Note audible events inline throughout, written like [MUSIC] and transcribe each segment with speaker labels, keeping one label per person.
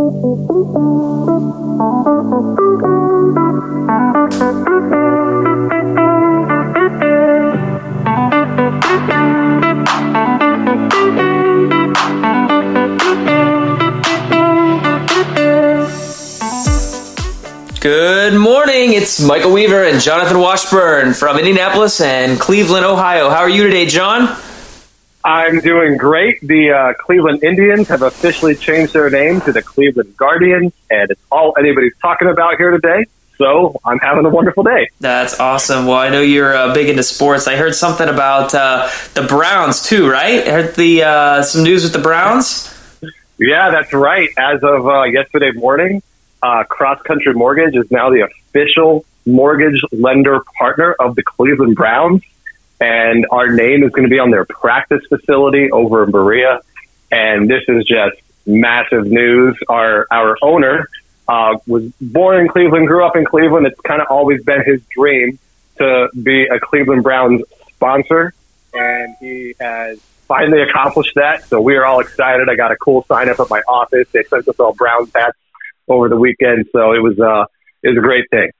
Speaker 1: Good morning. It's Michael Weaver and Jonathan Washburn from Indianapolis and Cleveland, Ohio. How are you today, John?
Speaker 2: I'm doing great. The uh, Cleveland Indians have officially changed their name to the Cleveland Guardians, and it's all anybody's talking about here today. So I'm having a wonderful day.
Speaker 1: That's awesome. Well, I know you're uh, big into sports. I heard something about uh, the Browns too, right? I heard the uh, some news with the Browns.
Speaker 2: Yeah, that's right. As of uh, yesterday morning, uh, Cross Country Mortgage is now the official mortgage lender partner of the Cleveland Browns. And our name is going to be on their practice facility over in Berea. And this is just massive news. Our, our owner, uh, was born in Cleveland, grew up in Cleveland. It's kind of always been his dream to be a Cleveland Browns sponsor. And he has finally accomplished that. So we are all excited. I got a cool sign up at my office. They sent us all Browns hats over the weekend. So it was uh, it was a great thing.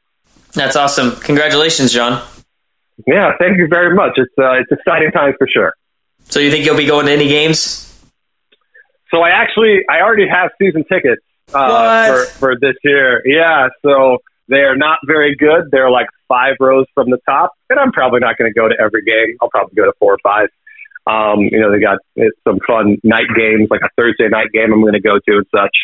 Speaker 1: That's awesome. Congratulations, John.
Speaker 2: Yeah, thank you very much. It's uh, it's exciting times for sure.
Speaker 1: So you think you'll be going to any games?
Speaker 2: So I actually I already have season tickets uh, for for this year. Yeah, so they are not very good. They're like five rows from the top, and I'm probably not going to go to every game. I'll probably go to four or five. Um, you know, they got some fun night games, like a Thursday night game I'm going to go to and such.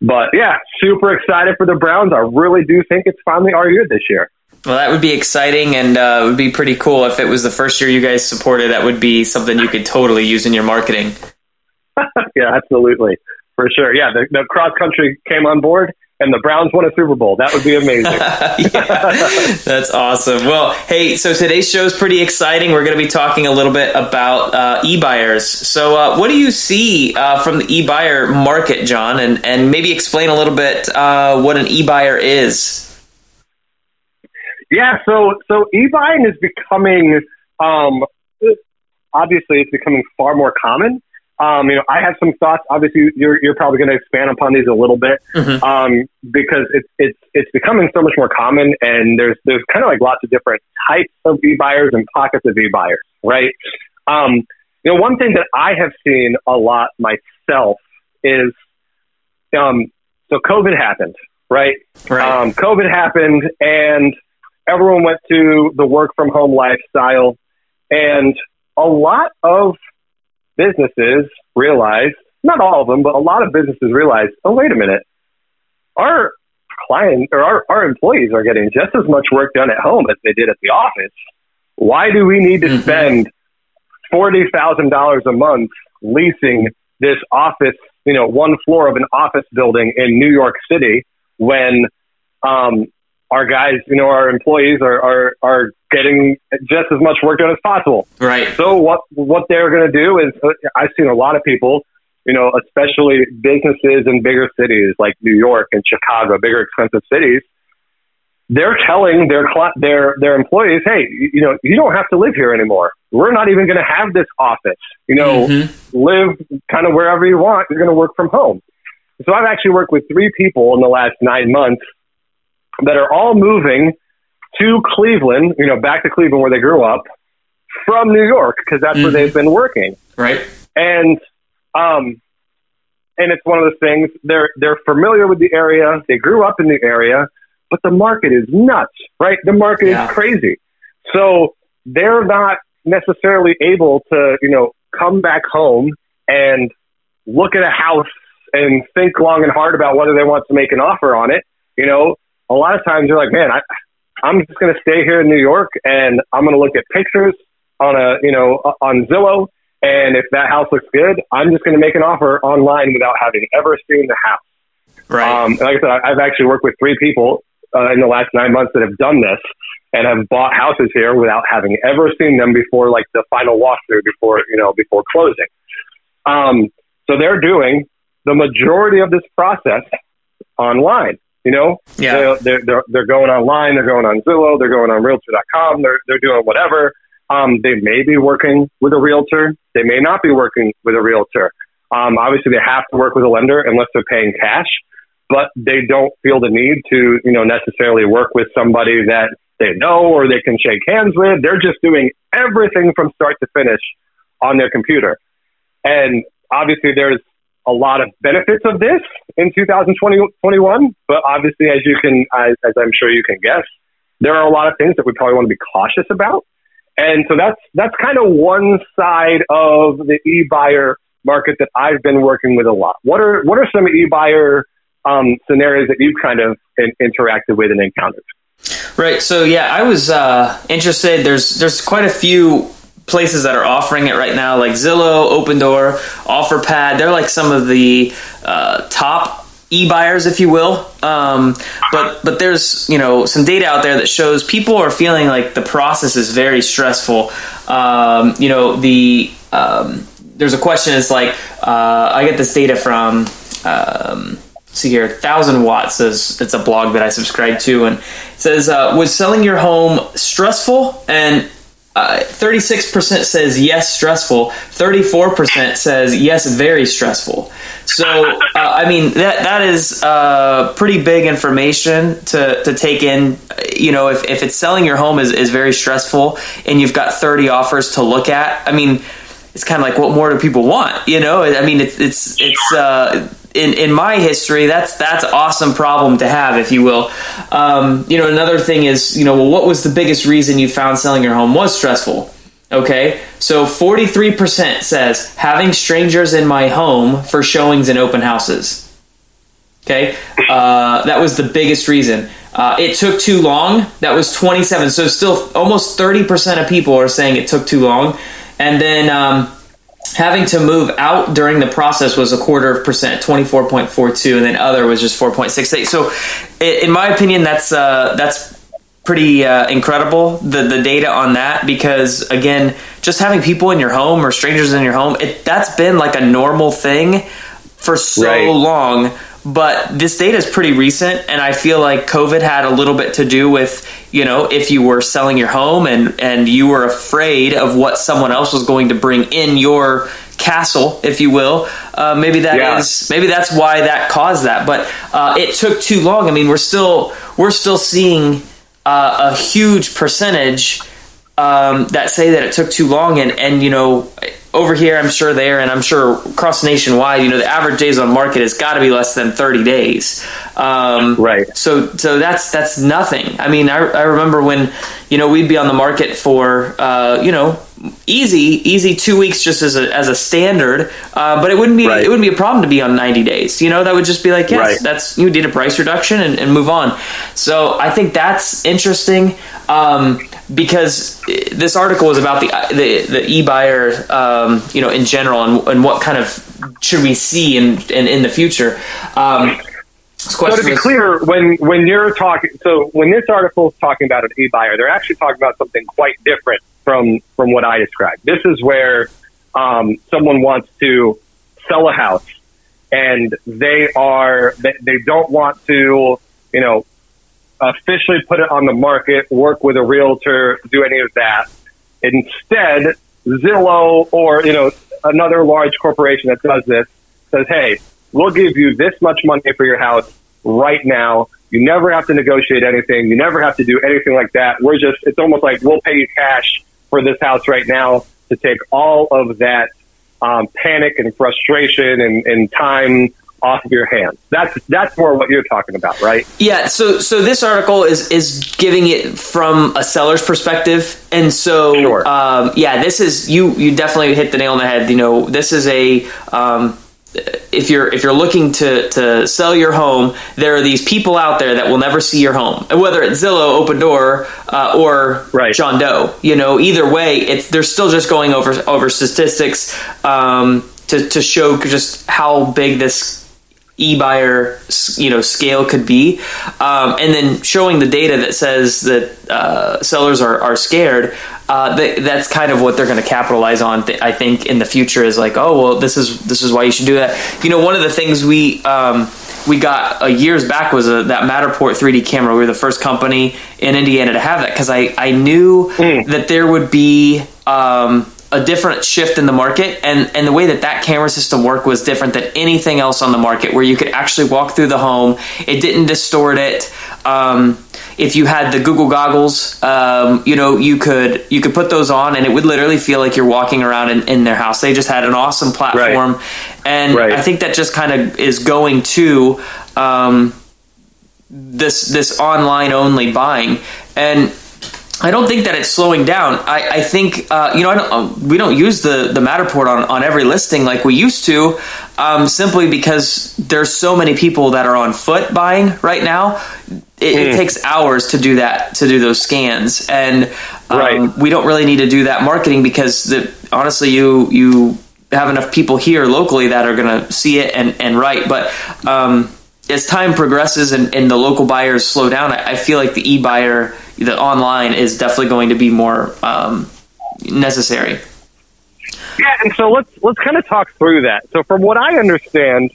Speaker 2: But yeah, super excited for the Browns. I really do think it's finally our year this year.
Speaker 1: Well, that would be exciting, and uh, it would be pretty cool if it was the first year you guys supported. That would be something you could totally use in your marketing. [LAUGHS]
Speaker 2: yeah, absolutely, for sure. Yeah, the, the cross country came on board, and the Browns won a Super Bowl. That would be amazing. [LAUGHS]
Speaker 1: that's awesome. Well, hey, so today's show is pretty exciting. We're going to be talking a little bit about uh, e-buyers. So, uh, what do you see uh, from the e-buyer market, John? And and maybe explain a little bit uh, what an e-buyer is.
Speaker 2: Yeah, so so e-buying is becoming um, obviously it's becoming far more common. Um, you know, I have some thoughts. Obviously, you're, you're probably going to expand upon these a little bit mm-hmm. um, because it's it's it's becoming so much more common, and there's there's kind of like lots of different types of e buyers and pockets of e buyers, right? Um, you know, one thing that I have seen a lot myself is, um, so COVID happened, right?
Speaker 1: Right.
Speaker 2: Um, COVID happened, and everyone went to the work from home lifestyle, and a lot of businesses realized, not all of them, but a lot of businesses realized, oh, wait a minute, our client or our, our employees are getting just as much work done at home as they did at the office. Why do we need to mm-hmm. spend $40,000 a month leasing this office, you know, one floor of an office building in New York City when um, our guys, you know, our employees are, are, are getting just as much work done as possible.
Speaker 1: Right.
Speaker 2: So what, what they're going to do is uh, I've seen a lot of people, you know, especially businesses in bigger cities like New York and Chicago, bigger expensive cities. They're telling their their their employees, "Hey, you know, you don't have to live here anymore. We're not even going to have this office. You know, mm-hmm. live kind of wherever you want. You're going to work from home." So I've actually worked with three people in the last nine months that are all moving to Cleveland, you know, back to Cleveland where they grew up from New York because that's mm-hmm. where they've been working.
Speaker 1: Right.
Speaker 2: And um and it's one of those things they're they're familiar with the area, they grew up in the area, but the market is nuts, right? The market yeah. is crazy. So they're not necessarily able to, you know, come back home and look at a house and think long and hard about whether they want to make an offer on it. You know, a lot of times you're like, man, I, I'm just going to stay here in New York and I'm going to look at pictures on a, you know, on Zillow. And if that house looks good, I'm just going to make an offer online without having ever seen the house.
Speaker 1: Right. Um,
Speaker 2: like I said, I've actually worked with three people uh, in the last nine months that have done this and have bought houses here without having ever seen them before, like the final walkthrough before, you know, before closing. Um, so they're doing the majority of this process online. You know,
Speaker 1: yeah.
Speaker 2: they're, they're, they're going online, they're going on Zillow, they're going on realtor.com, they're, they're doing whatever. Um, they may be working with a realtor. They may not be working with a realtor. Um, obviously they have to work with a lender unless they're paying cash. but they don't feel the need to, you know, necessarily work with somebody that they know or they can shake hands with. They're just doing everything from start to finish on their computer. And obviously there's a lot of benefits of this in 2021, but obviously as you can, as, as I'm sure you can guess, there are a lot of things that we probably want to be cautious about. And so that's, that's kind of one side of the e-buyer market that I've been working with a lot. What are, what are some e-buyer um, scenarios that you've kind of in, interacted with and encountered?
Speaker 1: Right. So yeah, I was uh, interested. There's there's quite a few places that are offering it right now, like Zillow, Opendoor, OfferPad. They're like some of the uh, top e-buyers, if you will. Um, but but there's you know some data out there that shows people are feeling like the process is very stressful. Um, you know the um, there's a question. It's like uh, I get this data from. Um, see here, thousand watts says it's a blog that I subscribe to, and it says uh, was selling your home stressful and uh, 36% says yes, stressful. 34% says yes, very stressful. So, uh, I mean, that that is uh, pretty big information to, to take in. You know, if, if it's selling your home is, is very stressful and you've got 30 offers to look at, I mean, it's kind of like what more do people want? You know, I mean, it's, it's, it's, uh, in, in my history, that's that's awesome problem to have, if you will. Um, you know, another thing is, you know, well, what was the biggest reason you found selling your home was stressful? Okay, so 43% says having strangers in my home for showings and open houses. Okay, uh, that was the biggest reason. Uh, it took too long. That was 27. So still almost 30% of people are saying it took too long. And then um, having to move out during the process was a quarter of percent 24.42 and then other was just 4.68 so in my opinion that's uh, that's pretty uh, incredible the the data on that because again just having people in your home or strangers in your home it, that's been like a normal thing for so right. long but this data is pretty recent and i feel like covid had a little bit to do with you know if you were selling your home and and you were afraid of what someone else was going to bring in your castle if you will uh, maybe that yeah. is maybe that's why that caused that but uh, it took too long i mean we're still we're still seeing uh, a huge percentage um, that say that it took too long and and you know over here, I'm sure there, and I'm sure across nationwide, you know, the average days on market has got to be less than 30 days. Um,
Speaker 2: right.
Speaker 1: So, so that's that's nothing. I mean, I, I remember when, you know, we'd be on the market for, uh, you know, easy, easy two weeks just as a as a standard. Uh, but it wouldn't be right. it wouldn't be a problem to be on 90 days. You know, that would just be like, yes, right. that's you did a price reduction and, and, move on. So I think that's interesting. Um, because this article is about the the, the e buyer, um, you know, in general, and, and what kind of should we see in in, in the future. Um,
Speaker 2: so to be clear, when when you're talking, so when this article is talking about an e buyer, they're actually talking about something quite different from from what I described. This is where um, someone wants to sell a house, and they are they, they don't want to, you know, officially put it on the market, work with a realtor, do any of that. Instead, Zillow or, you know, another large corporation that does this says, hey, we'll give you this much money for your house right now. You never have to negotiate anything. You never have to do anything like that. We're just, it's almost like we'll pay you cash for this house right now to take all of that um, panic and frustration and, and time off your hands. That's that's more what you're talking about, right?
Speaker 1: Yeah. So so this article is is giving it from a seller's perspective, and so sure. um, yeah, this is you you definitely hit the nail on the head. You know, this is a um, if you're if you're looking to to sell your home, there are these people out there that will never see your home, and whether it's Zillow, Opendoor, uh, or right. John Doe. You know, either way, it's they're still just going over over statistics um, to to show just how big this e-buyer you know scale could be um, and then showing the data that says that uh, sellers are, are scared uh, that's kind of what they're going to capitalize on th- i think in the future is like oh well this is this is why you should do that you know one of the things we um, we got uh, years back was a, that Matterport 3D camera. We were the first company in Indiana to have that because I, I knew mm. that there would be um, a different shift in the market and and the way that that camera system worked was different than anything else on the market where you could actually walk through the home it didn't distort it um, if you had the Google goggles, um, you know, you could you could put those on, and it would literally feel like you're walking around in, in their house. They just had an awesome platform, right. and right. I think that just kind of is going to um, this this online only buying, and I don't think that it's slowing down. I, I think uh, you know don't, uh, we don't use the the Matterport on, on every listing like we used to, um, simply because there's so many people that are on foot buying right now. It, mm. it takes hours to do that to do those scans, and um, right. we don't really need to do that marketing because the, honestly, you you have enough people here locally that are going to see it and and write, but. Um, as time progresses and, and, the local buyers slow down, I, I feel like the e buyer the online is definitely going to be more um, necessary.
Speaker 2: Yeah, and so let's let's kind of talk through that. So, from what I understand,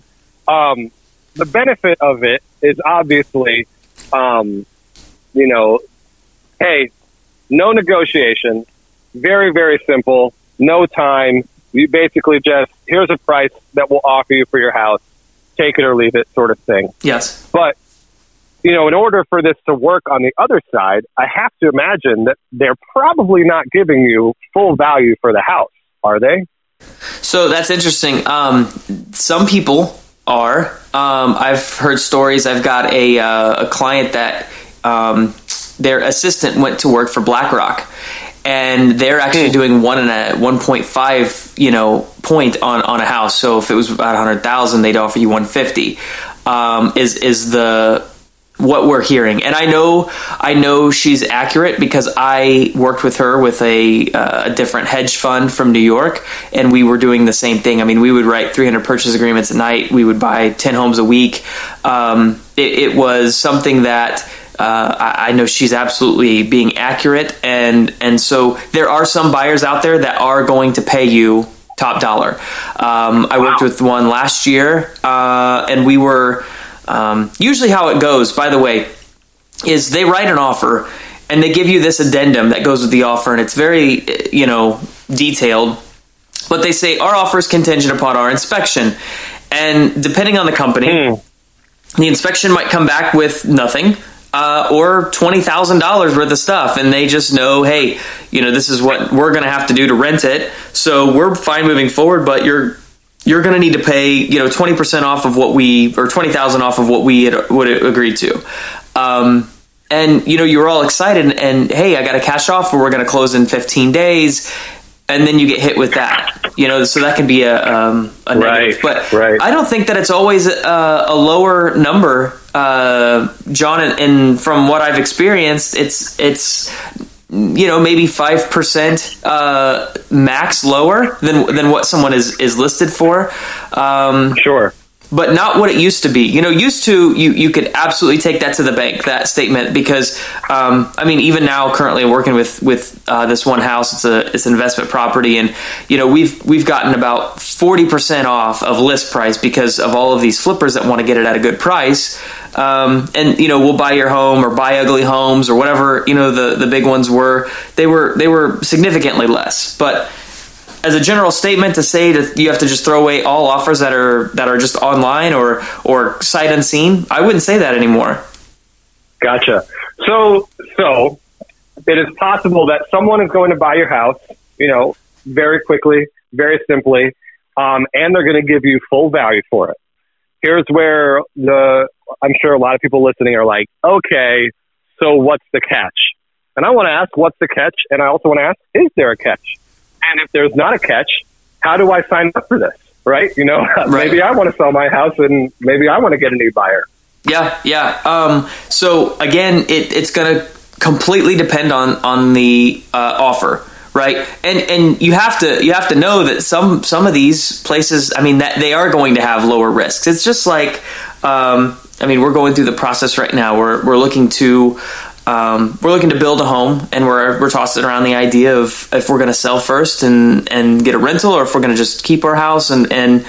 Speaker 2: um, the benefit of it is obviously, um, you know, hey, no negotiation, very very simple, no time. You basically just here's a price that we'll offer you for your house, take it or leave it, sort of thing.
Speaker 1: Yes,
Speaker 2: but you know, in order for this to work on the other side, I have to imagine that they're probably not giving you full value for the house, are they?
Speaker 1: So that's interesting. Um, some people are. Um, I've heard stories. I've got a, uh, a client that um, their assistant went to work for BlackRock, and they're actually hmm. doing one and a one point five, you know, point on on a house. So if it was about a hundred thousand, they'd offer you one fifty. Um, is is the what we're hearing. And I know I know she's accurate because I worked with her with a, uh, a, different hedge fund from New York, and we were doing the same thing. I mean, we would write 300 purchase agreements a night. We would buy 10 homes a week. Um, it, it, was something that. Uh, I, I know she's absolutely being accurate, and and so there are some buyers out there that are going to pay you top dollar. Um, I worked with one last year, uh, and we were um, usually, how it goes, by the way, is they write an offer and they give you this addendum that goes with the offer, and it's very, you know, detailed. But they say our offer is contingent upon our inspection, and depending on the company, mm. the inspection might come back with nothing. Uh, or twenty thousand dollars worth of stuff, and they just know, hey, you know, this is what we're going to have to do to rent it. So we're fine moving forward, but you're you're going to need to pay you know 20% off of what we or 20000 off of what we had, would agree to um, and you know you're all excited and hey i got a cash offer we're going to close in 15 days and then you get hit with that you know so that can be a, um, a negative right, but right. i don't think that it's always a, a lower number uh, john and, and from what i've experienced it's it's you know maybe five percent uh, max lower than than what someone is is listed for.
Speaker 2: Um, sure.
Speaker 1: But not what it used to be. You know, used to you you could absolutely take that to the bank that statement because um, I mean even now currently working with with uh, this one house it's a it's an investment property and you know we've we've gotten about forty percent off of list price because of all of these flippers that want to get it at a good price um, and you know we'll buy your home or buy ugly homes or whatever you know the the big ones were they were they were significantly less but as a general statement to say that you have to just throw away all offers that are that are just online or or sight unseen i wouldn't say that anymore
Speaker 2: gotcha so so it is possible that someone is going to buy your house you know very quickly very simply um, and they're going to give you full value for it here's where the I'm sure a lot of people listening are like, okay, so what's the catch? And I want to ask, what's the catch? And I also want to ask, is there a catch? And if there's not a catch, how do I sign up for this? Right? You know, [LAUGHS] right. maybe I want to sell my house and maybe I want to get a new buyer.
Speaker 1: Yeah, yeah. Um, so again, it, it's going to completely depend on on the uh, offer right? And and you have to you have to know that some some of these places, I mean, that they are going to have lower risks. It's just like, um, I mean, we're going through the process right now. We're we're looking to. Um, we're looking to build a home, and we're we're tossing around the idea of if we're going to sell first and and get a rental, or if we're going to just keep our house and and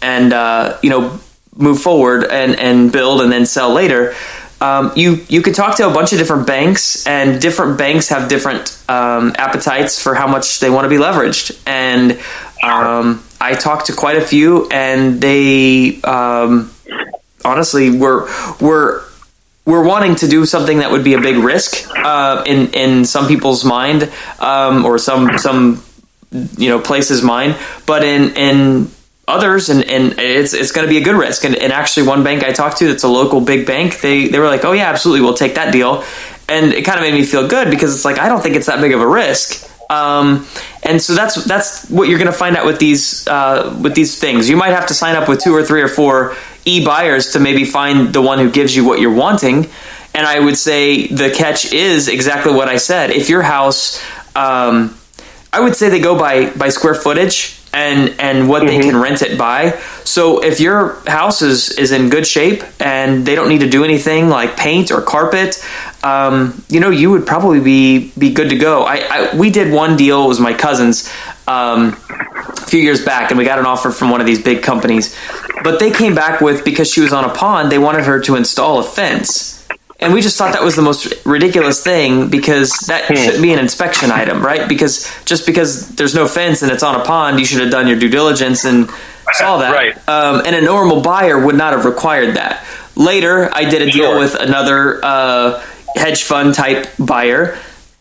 Speaker 1: and uh, you know move forward and and build and then sell later um, you you could talk to a bunch of different banks, and different banks have different um, appetites for how much they want to be leveraged. And um, I talked to quite a few, and they um, honestly were were we're wanting to do something that would be a big risk uh, in in some people's mind um, or some some you know places mind, but in in others and, and it's it's going to be a good risk. And, and actually one bank I talked to that's a local big bank they they were like oh yeah absolutely we'll take that deal. And it kind of made me feel good because it's like I don't think it's that big of a risk um, and so that's that's what you're going to find out with these uh, with these things. You might have to sign up with two or three or four e buyers to maybe find the one who gives you what you're wanting and I would say the catch is exactly what I said if your house um, I would say they go by by square footage and and what mm-hmm. they can rent it by. So if your house is is in good shape and they don't need to do anything like paint or carpet, um, you know, you would probably be be good to go. I, I we did one deal. It was my cousin's. Um, a few years back, and we got an offer from one of these big companies, but they came back with because she was on a pond, they wanted her to install a fence and we just thought that was the most ridiculous thing because that hmm. should be an inspection item, right? Because just because there's no fence and it's on a pond, you should have done your due diligence and saw that.
Speaker 2: Right.
Speaker 1: Um, and a normal buyer would not have required that. Later, I did a deal sure. with another uh, hedge fund type buyer.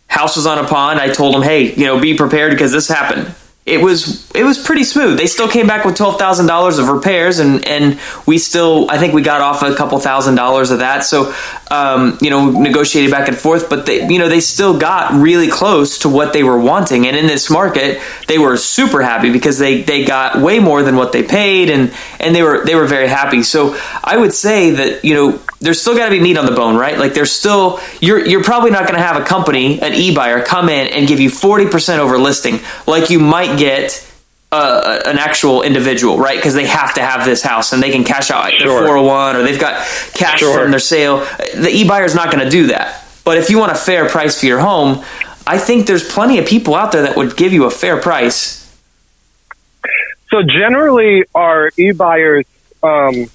Speaker 1: House was on a pond. I told him, hey, you know, be prepared because this happened it was it was pretty smooth. They still came back with twelve thousand dollars of repairs, and and we still I think we got off a couple thousand dollars of that. So um, you know negotiated back and forth, but they you know they still got really close to what they were wanting. And in this market, they were super happy because they they got way more than what they paid, and and they were they were very happy. So I would say that you know there's still got to be meat on the bone, right? Like there's still you're you're probably not going to have a company, an e buyer, come in and give you forty percent over listing, like you might get uh, an actual individual, right? Because they have to have this house and they can cash out sure. their 401 or they've got cash sure. from their sale. The e buyer is not going to do that. But if you want a fair price for your home, I think there's plenty of people out there that would give you a fair price.
Speaker 2: So generally, are e buyers um,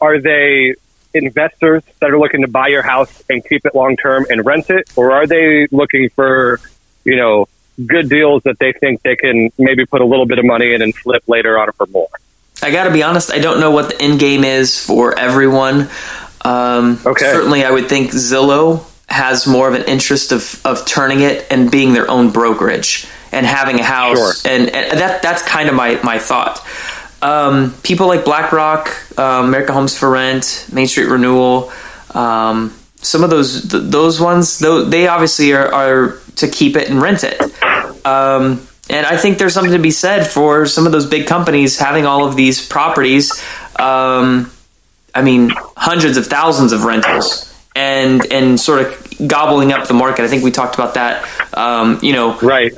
Speaker 2: are they investors that are looking to buy your house and keep it long term and rent it, or are they looking for you know good deals that they think they can maybe put a little bit of money in and flip later on for more?
Speaker 1: I got to be honest, I don't know what the end game is for everyone. Um, okay. Certainly, I would think Zillow has more of an interest of, of turning it and being their own brokerage and having a house. Sure. And, and that that's kind of my, my thought. Um, people like BlackRock, uh, America Homes for Rent, Main Street Renewal, um, some of those th- those ones, they obviously are, are, to keep it and rent it. Um, and I think there's something to be said for some of those big companies having all of these properties. Um, I mean, hundreds of thousands of rentals, and and sort of gobbling up the market. I think we talked about that. Um, you know,
Speaker 2: right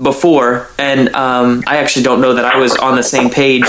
Speaker 1: before, and um, I actually don't know that I was on the same page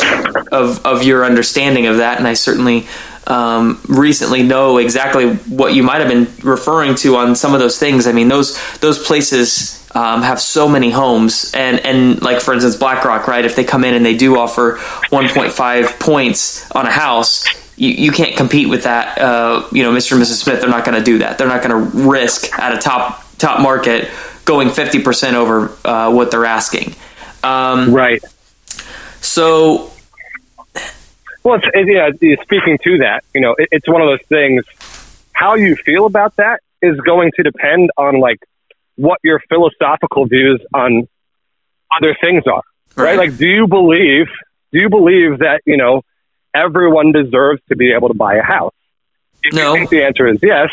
Speaker 1: of of your understanding of that, and I certainly um, recently know exactly what you might have been referring to on some of those things. I mean, those those places um, have so many homes, and and like for instance, BlackRock, right? If they come in and they do offer 1.5 points on a house, you, you can't compete with that. Uh, you know, Mr. and Mrs. Smith, they're not going to do that. They're not going to risk at a top top market going 50% over uh, what they're asking.
Speaker 2: Um, right.
Speaker 1: So.
Speaker 2: Well, it's, it, yeah, speaking to that, you know, it, it's one of those things. How you feel about that is going to depend on like what your philosophical views on other things are. Right? right? Like, do you believe? Do you believe that you know everyone deserves to be able to buy a house? If no. you think the answer is yes,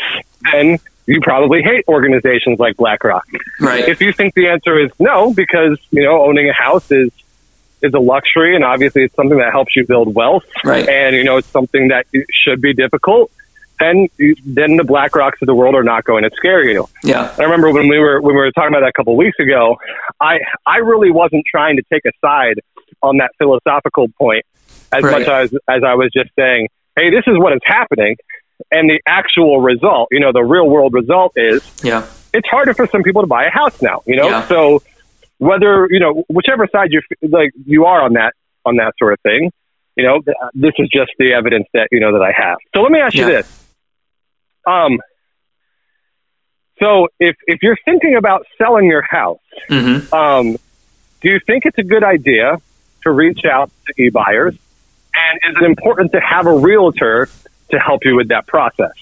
Speaker 2: then you probably hate organizations like BlackRock.
Speaker 1: Right.
Speaker 2: If you think the answer is no, because you know owning a house is is a luxury, and obviously it's something that helps you build wealth,
Speaker 1: right.
Speaker 2: and you know it's something that should be difficult. Then, then the BlackRocks of the world are not going to scare you.
Speaker 1: Yeah.
Speaker 2: I remember when we were when we were talking about that a couple of weeks ago. I I really wasn't trying to take a side on that philosophical point as right. much as as I was just saying, hey, this is what is happening and the actual result, you know, the real world result is,
Speaker 1: yeah,
Speaker 2: it's harder for some people to buy a house now, you know.
Speaker 1: Yeah.
Speaker 2: So whether you know whichever side you like you are on that on that sort of thing, you know, this is just the evidence that you know that I have. So let me ask you this: Um, so if if you're thinking about selling your house,
Speaker 1: Mm-hmm.
Speaker 2: um, do you think it's a good idea to reach out to e-buyers? And is it important to have a realtor to help you with that process?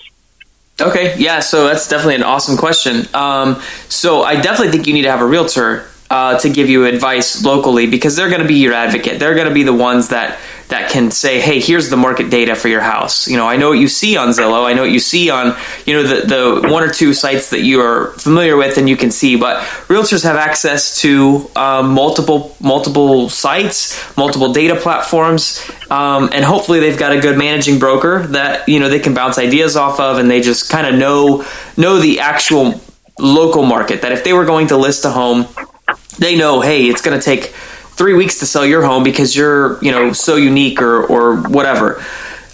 Speaker 1: Okay, yeah, so that's definitely an awesome question. Um, so I definitely think you need to have a realtor uh, to give you advice locally because they're going to be your advocate. They're going to be the ones that that can say, "Hey, here's the market data for your house." You know, I know what you see on Zillow. I know what you see on you know the the one or two sites that you are familiar with and you can see. But realtors have access to um, multiple multiple sites, multiple data platforms, um, and hopefully they've got a good managing broker that you know they can bounce ideas off of, and they just kind of know know the actual local market. That if they were going to list a home they know, hey, it's going to take three weeks to sell your home because you're, you know, so unique or or whatever.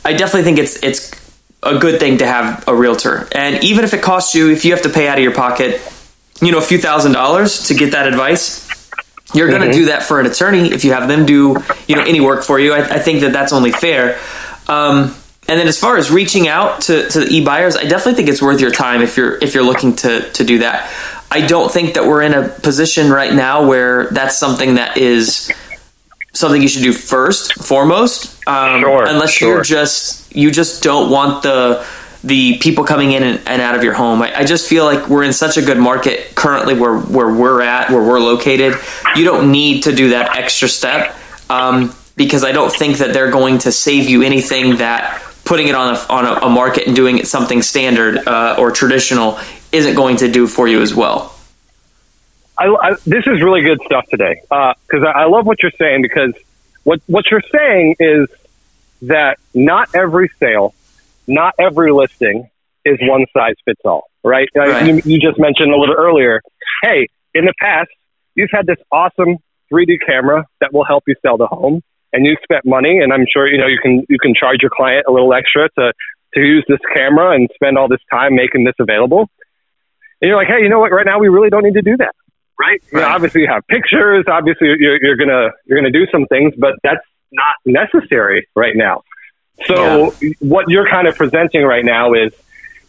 Speaker 1: I definitely think it's it's a good thing to have a realtor, and even if it costs you, if you have to pay out of your pocket, you know, a few thousand dollars to get that advice. You're going to do that for an attorney if you have them do, you know, any work for you. I, I think that that's only fair. Um, and then as far as reaching out to, to the e-buyers, I definitely think it's worth your time if you're if you're looking to to do that. I don't think that we're in a position right now where that's something that is something you should do first, foremost. Um,
Speaker 2: Sure,
Speaker 1: unless
Speaker 2: sure.
Speaker 1: you're just you just don't want the the people coming in and, and out of your home. I, I just feel like we're in such a good market currently where where we're at, where we're located. You don't need to do that extra step um, because I don't think that they're going to save you anything that putting it on a, on a, a market and doing it something standard uh, or traditional isn't going to do for you as well.
Speaker 2: I, I, this is really good stuff today because I, I love what you're saying because what what you're saying is that not every sale, not every listing is one size fits all, right? Uh,
Speaker 1: Right.
Speaker 2: You, you just mentioned a little earlier. Hey, in the past, you've had this awesome 3D camera that will help you sell the home, and you spent money, and I'm sure you know you can you can charge your client a little extra to to use this camera and spend all this time making this available. And you're like, hey, you know what? Right now, we really don't need to do that right? You know, obviously, you have pictures. Obviously, you're, you're gonna you're gonna do some things, but that's not necessary right now. So, what you're kind of presenting right now is,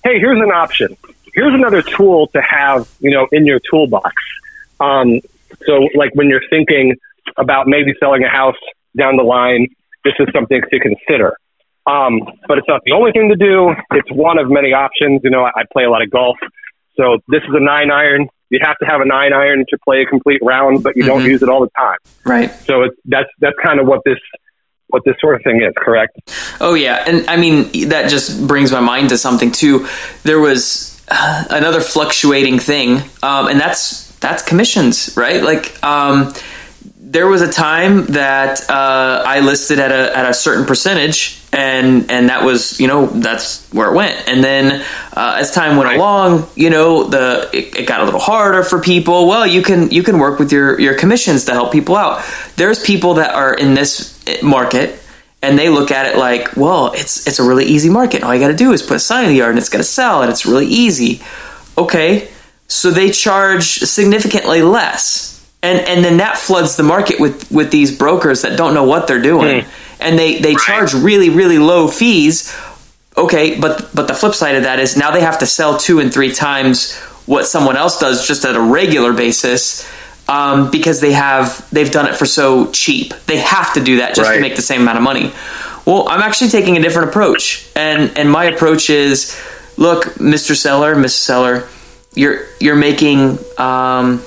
Speaker 2: hey, here's an option. Here's another tool to have, you know, in your toolbox. Um, so, like when you're thinking about maybe selling a house down the line, this is something to consider. Um, but it's not the only thing to do. It's one of many options. You know, I, I play a lot of golf. So this is a nine iron. You have to have a nine iron to play a complete round, but you don't
Speaker 1: Mhm.
Speaker 2: use it all the time.
Speaker 1: Right.
Speaker 2: So it's, that's that's kind of what this what this sort of thing is. Correct?
Speaker 1: Oh yeah, and I mean that just brings my mind to something too. There was uh, [SIGHS] another fluctuating thing, um, and that's that's commissions, right? Like um, there was a time that uh, I listed at a at a certain percentage, and and that was you know that's where it went. And then uh, as time went
Speaker 2: Right.
Speaker 1: along, you know the it, it got a little harder for people. Well, you can you can work with your your commissions to help people out. There's people that are in this market and they look at it like, well, it's it's a really easy market. All you got to do is put a sign in the yard, and it's going to sell, and it's really easy. Okay, so they charge significantly less, and and then that floods the market with with these brokers that don't know what they're doing, and they they charge really really low fees. Okay, but but the flip side of that is now they have to sell two and three times what someone else does just at a regular basis um, because they have they've done it for so cheap. They have to do that just to make the same amount of money. Well, I'm actually taking a different approach, and and my approach is, look, Mr. Seller, Mrs. Seller, you're you're making um,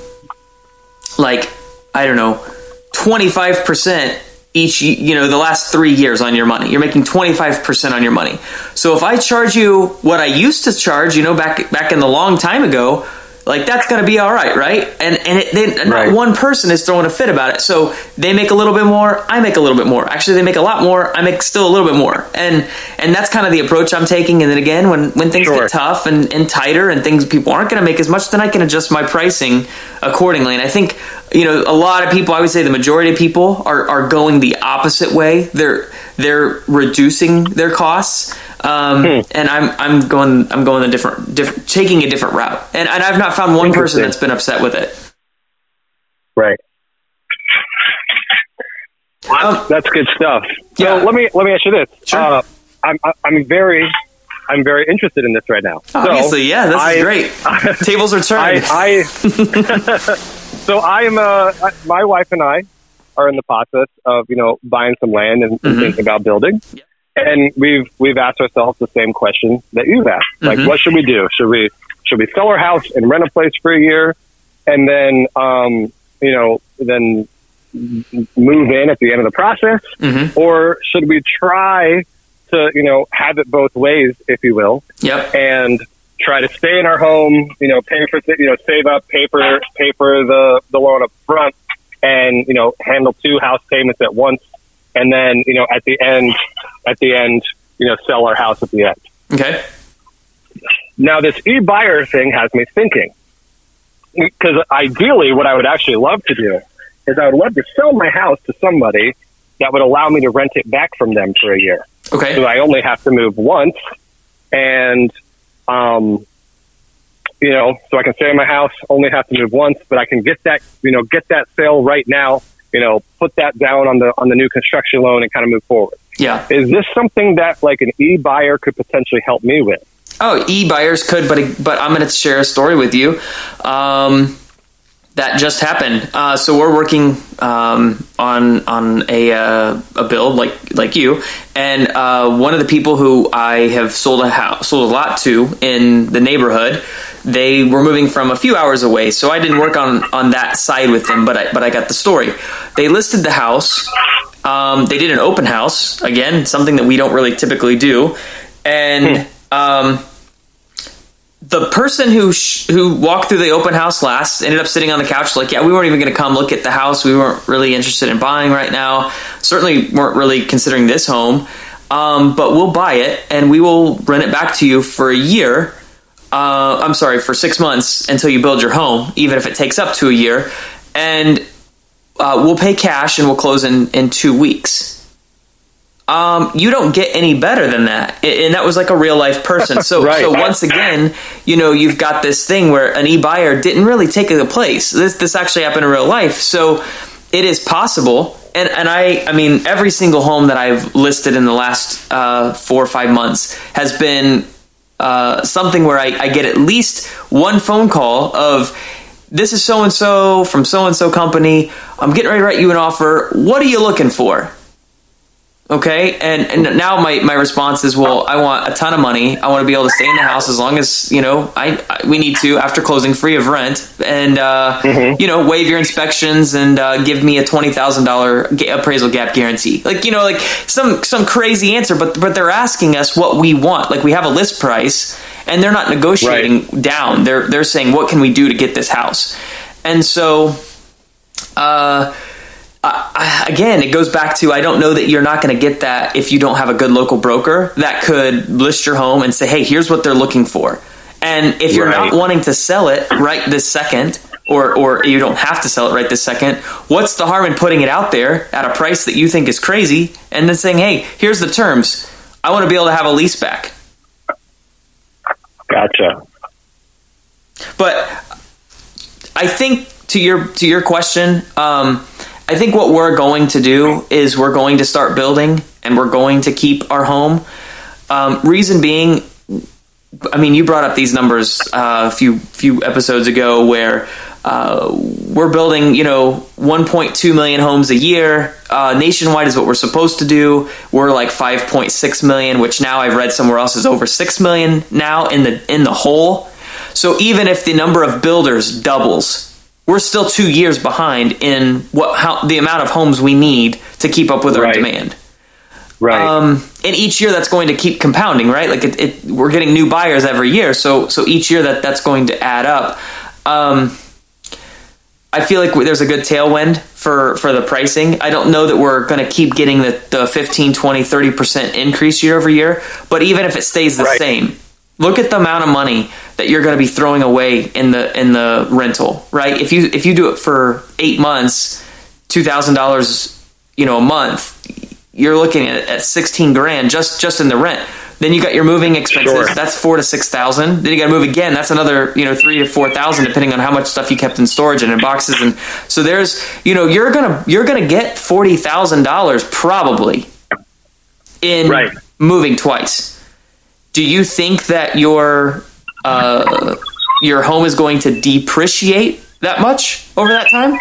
Speaker 1: like I don't know, twenty five percent each. You know, the last three years on your money, you're making twenty five percent on your money. So if I charge you what I used to charge, you know, back back in the long time ago. Like that's going to be all right, right? And and it, they, not
Speaker 2: Right.
Speaker 1: one person is throwing a fit about it. So they make a little bit more, I make a little bit more. Actually, they make a lot more, I make still a little bit more. And and that's kind of the approach I'm taking. And then again, when when things
Speaker 2: Sure.
Speaker 1: get tough and, and tighter and things people aren't going to make as much, then I can adjust my pricing accordingly. And I think you know a lot of people, I would say the majority of people are are going the opposite way. They're they're reducing their costs. Um,
Speaker 2: Hmm.
Speaker 1: and I'm I'm going I'm going a different different taking a different route, and, and I've not found one person that's been upset with it.
Speaker 2: Right.
Speaker 1: Um,
Speaker 2: That's good stuff. So
Speaker 1: Yeah.
Speaker 2: let me let me ask you this.
Speaker 1: Sure.
Speaker 2: Uh, I'm I'm very I'm very interested in this right now.
Speaker 1: Obviously, so yeah, this I, is great. [LAUGHS] Tables are turned.
Speaker 2: I, I [LAUGHS] [LAUGHS] so I'm uh, my wife and I are in the process of you know buying some land and, mm-hmm. thinking about building. And we've we've asked ourselves the same question that you've asked. Like, mm-hmm. what should we do? Should we should we sell our house and rent a place for a year, and then um, you know then move in at the end of the process, mm-hmm. or should we try to you know have it both ways, if you will?
Speaker 1: Yep.
Speaker 2: And try to stay in our home, you know, pay for you know save up, pay for pay for the the loan up front, and you know handle two house payments at once, and then you know at the end at the end you know sell our house at the end.
Speaker 1: Okay.
Speaker 2: Now this e buyer thing has me thinking because ideally, what I would actually love to do is I would love to sell my house to somebody that would allow me to rent it back from them for a year.
Speaker 1: Okay.
Speaker 2: So I only have to move once, and um, you know, so I can stay in my house, only have to move once, but I can get that, you know, get that sale right now, you know, put that down on the on the new construction loan and kind of move forward.
Speaker 1: Yeah.
Speaker 2: Is this something that like an e buyer could potentially help me with?
Speaker 1: Oh, e buyers could, but but I'm going to share a story with you. Um, that just happened. Uh, so we're working um, on on a uh, a build like like you, and uh, one of the people who I have sold a house sold a lot to in the neighborhood, they were moving from a few hours away. So I didn't work on on that side with them, but I but I got the story. They listed the house. Um, they did an open house. Again, something that we don't really typically do, and. Hmm. Um, the person who sh- who walked through the open house last ended up sitting on the couch like yeah we weren't even going to come look at the house. We weren't really interested in buying right now. Certainly weren't really considering this home. Um, but we'll buy it and we will rent it back to you for a year uh, i'm sorry for six months until you build your home even if it takes up to a year. And uh, we'll pay cash and we'll close in in two weeks um, you don't get any better than that. And that was like a real life person. So, [LAUGHS] right. so once again, you know, you've got this thing where an e buyer didn't really take a place. This this actually happened in real life. So it is possible. And and I I mean every single home that I've listed in the last uh, four or five months has been uh, something where I, I get at least one phone call of this is so and so from so and so company. I'm getting ready to write you an offer. What are you looking for? Okay, and and now my, my response is, well, I want a ton of money. I want to be able to stay in the house as long as you know I, I we need to after closing, free of rent, and uh, mm-hmm. you know waive your inspections and uh, give me a twenty thousand dollar appraisal gap guarantee. Like you know, like some some crazy answer, but but they're asking us what we want. Like we have a list price, and they're not negotiating right. down. They're they're saying what can we do to get this house, and so. Uh, uh, again, it goes back to I don't know that you're not going to get that if you don't have a good local broker that could list your home and say, hey, here's what they're looking for. And if you're right. not wanting to sell it right this second, or, or you don't have to sell it right this second, what's the harm in putting it out there at a price that you think is crazy and then saying, hey, here's the terms. I want to be able to have a lease back.
Speaker 2: Gotcha.
Speaker 1: But I think to your to your question, um, I think what we're going to do is we're going to start building and we're going to keep our home. Um, reason being, I mean, you brought up these numbers uh, a few few episodes ago where uh, we're building, you know, 1.2 million homes a year. Uh, nationwide is what we're supposed to do. We're like 5.6 million, which now I've read somewhere else is over 6 million now in the in the whole. So even if the number of builders doubles, we're still two years behind in what how the amount of homes we need to keep up with our right. demand.
Speaker 2: Right.
Speaker 1: Um, and each year that's going to keep compounding, right? Like it, it, we're getting new buyers every year, so so each year that that's going to add up. Um, I feel like there's a good tailwind for for the pricing. I don't know that we're going to keep getting the, the 15, 20, 30% increase year over year, but even if it stays the right. same, look at the amount of money that you're going to be throwing away in the in the rental, right? If you if you do it for eight months, two thousand dollars, you know, a month, you're looking at, at sixteen grand just just in the rent. Then you got your moving expenses. Sure. That's four to six thousand. Then you got to move again. That's another you know three to four thousand, depending on how much stuff you kept in storage and in boxes. And so there's you know you're gonna you're gonna get forty thousand dollars probably in
Speaker 2: right.
Speaker 1: moving twice do you think that your uh, your home is going to depreciate that much over that time?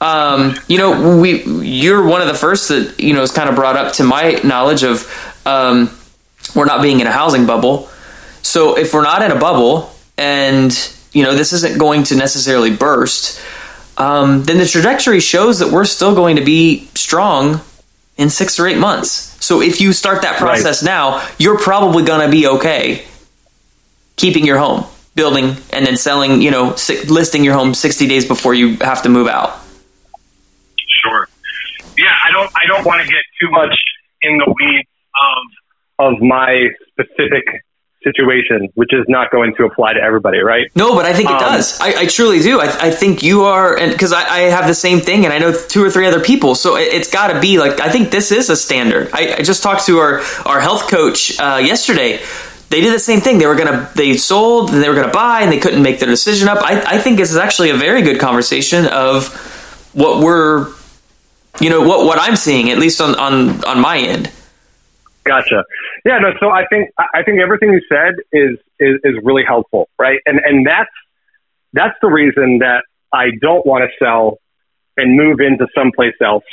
Speaker 1: Um, you know, we you're one of the first that you know is kind of brought up to my knowledge of um, we're not being in a housing bubble. So if we're not in a bubble and you know this isn't going to necessarily burst, um, then the trajectory shows that we're still going to be strong in six or eight months. So if you start that process right. now, you're probably going to be okay keeping your home, building, and then selling. You know, listing your home sixty days before you have to move out.
Speaker 2: Sure. Yeah, I don't. I don't want to get too much in the weeds of of my specific situation, which is not going to apply to everybody, right?
Speaker 1: No, but I think it um, does. I, I, truly do. I, I, think you are, and because I, I, have the same thing, and I know two or three other people, so it, has got to be like I think this is a standard. I, I just talked to our our health coach uh, yesterday. They did the same thing. They were gonna they sold and they were gonna buy, and they couldn't make their decision up. I, I think this is actually a very good conversation of what we're, you know, what what I'm seeing at least on on on my end.
Speaker 2: Gotcha. Yeah, no. So I think I think everything you said is is, is really helpful, right? And and that's that's the reason that I don't want to sell and move into someplace else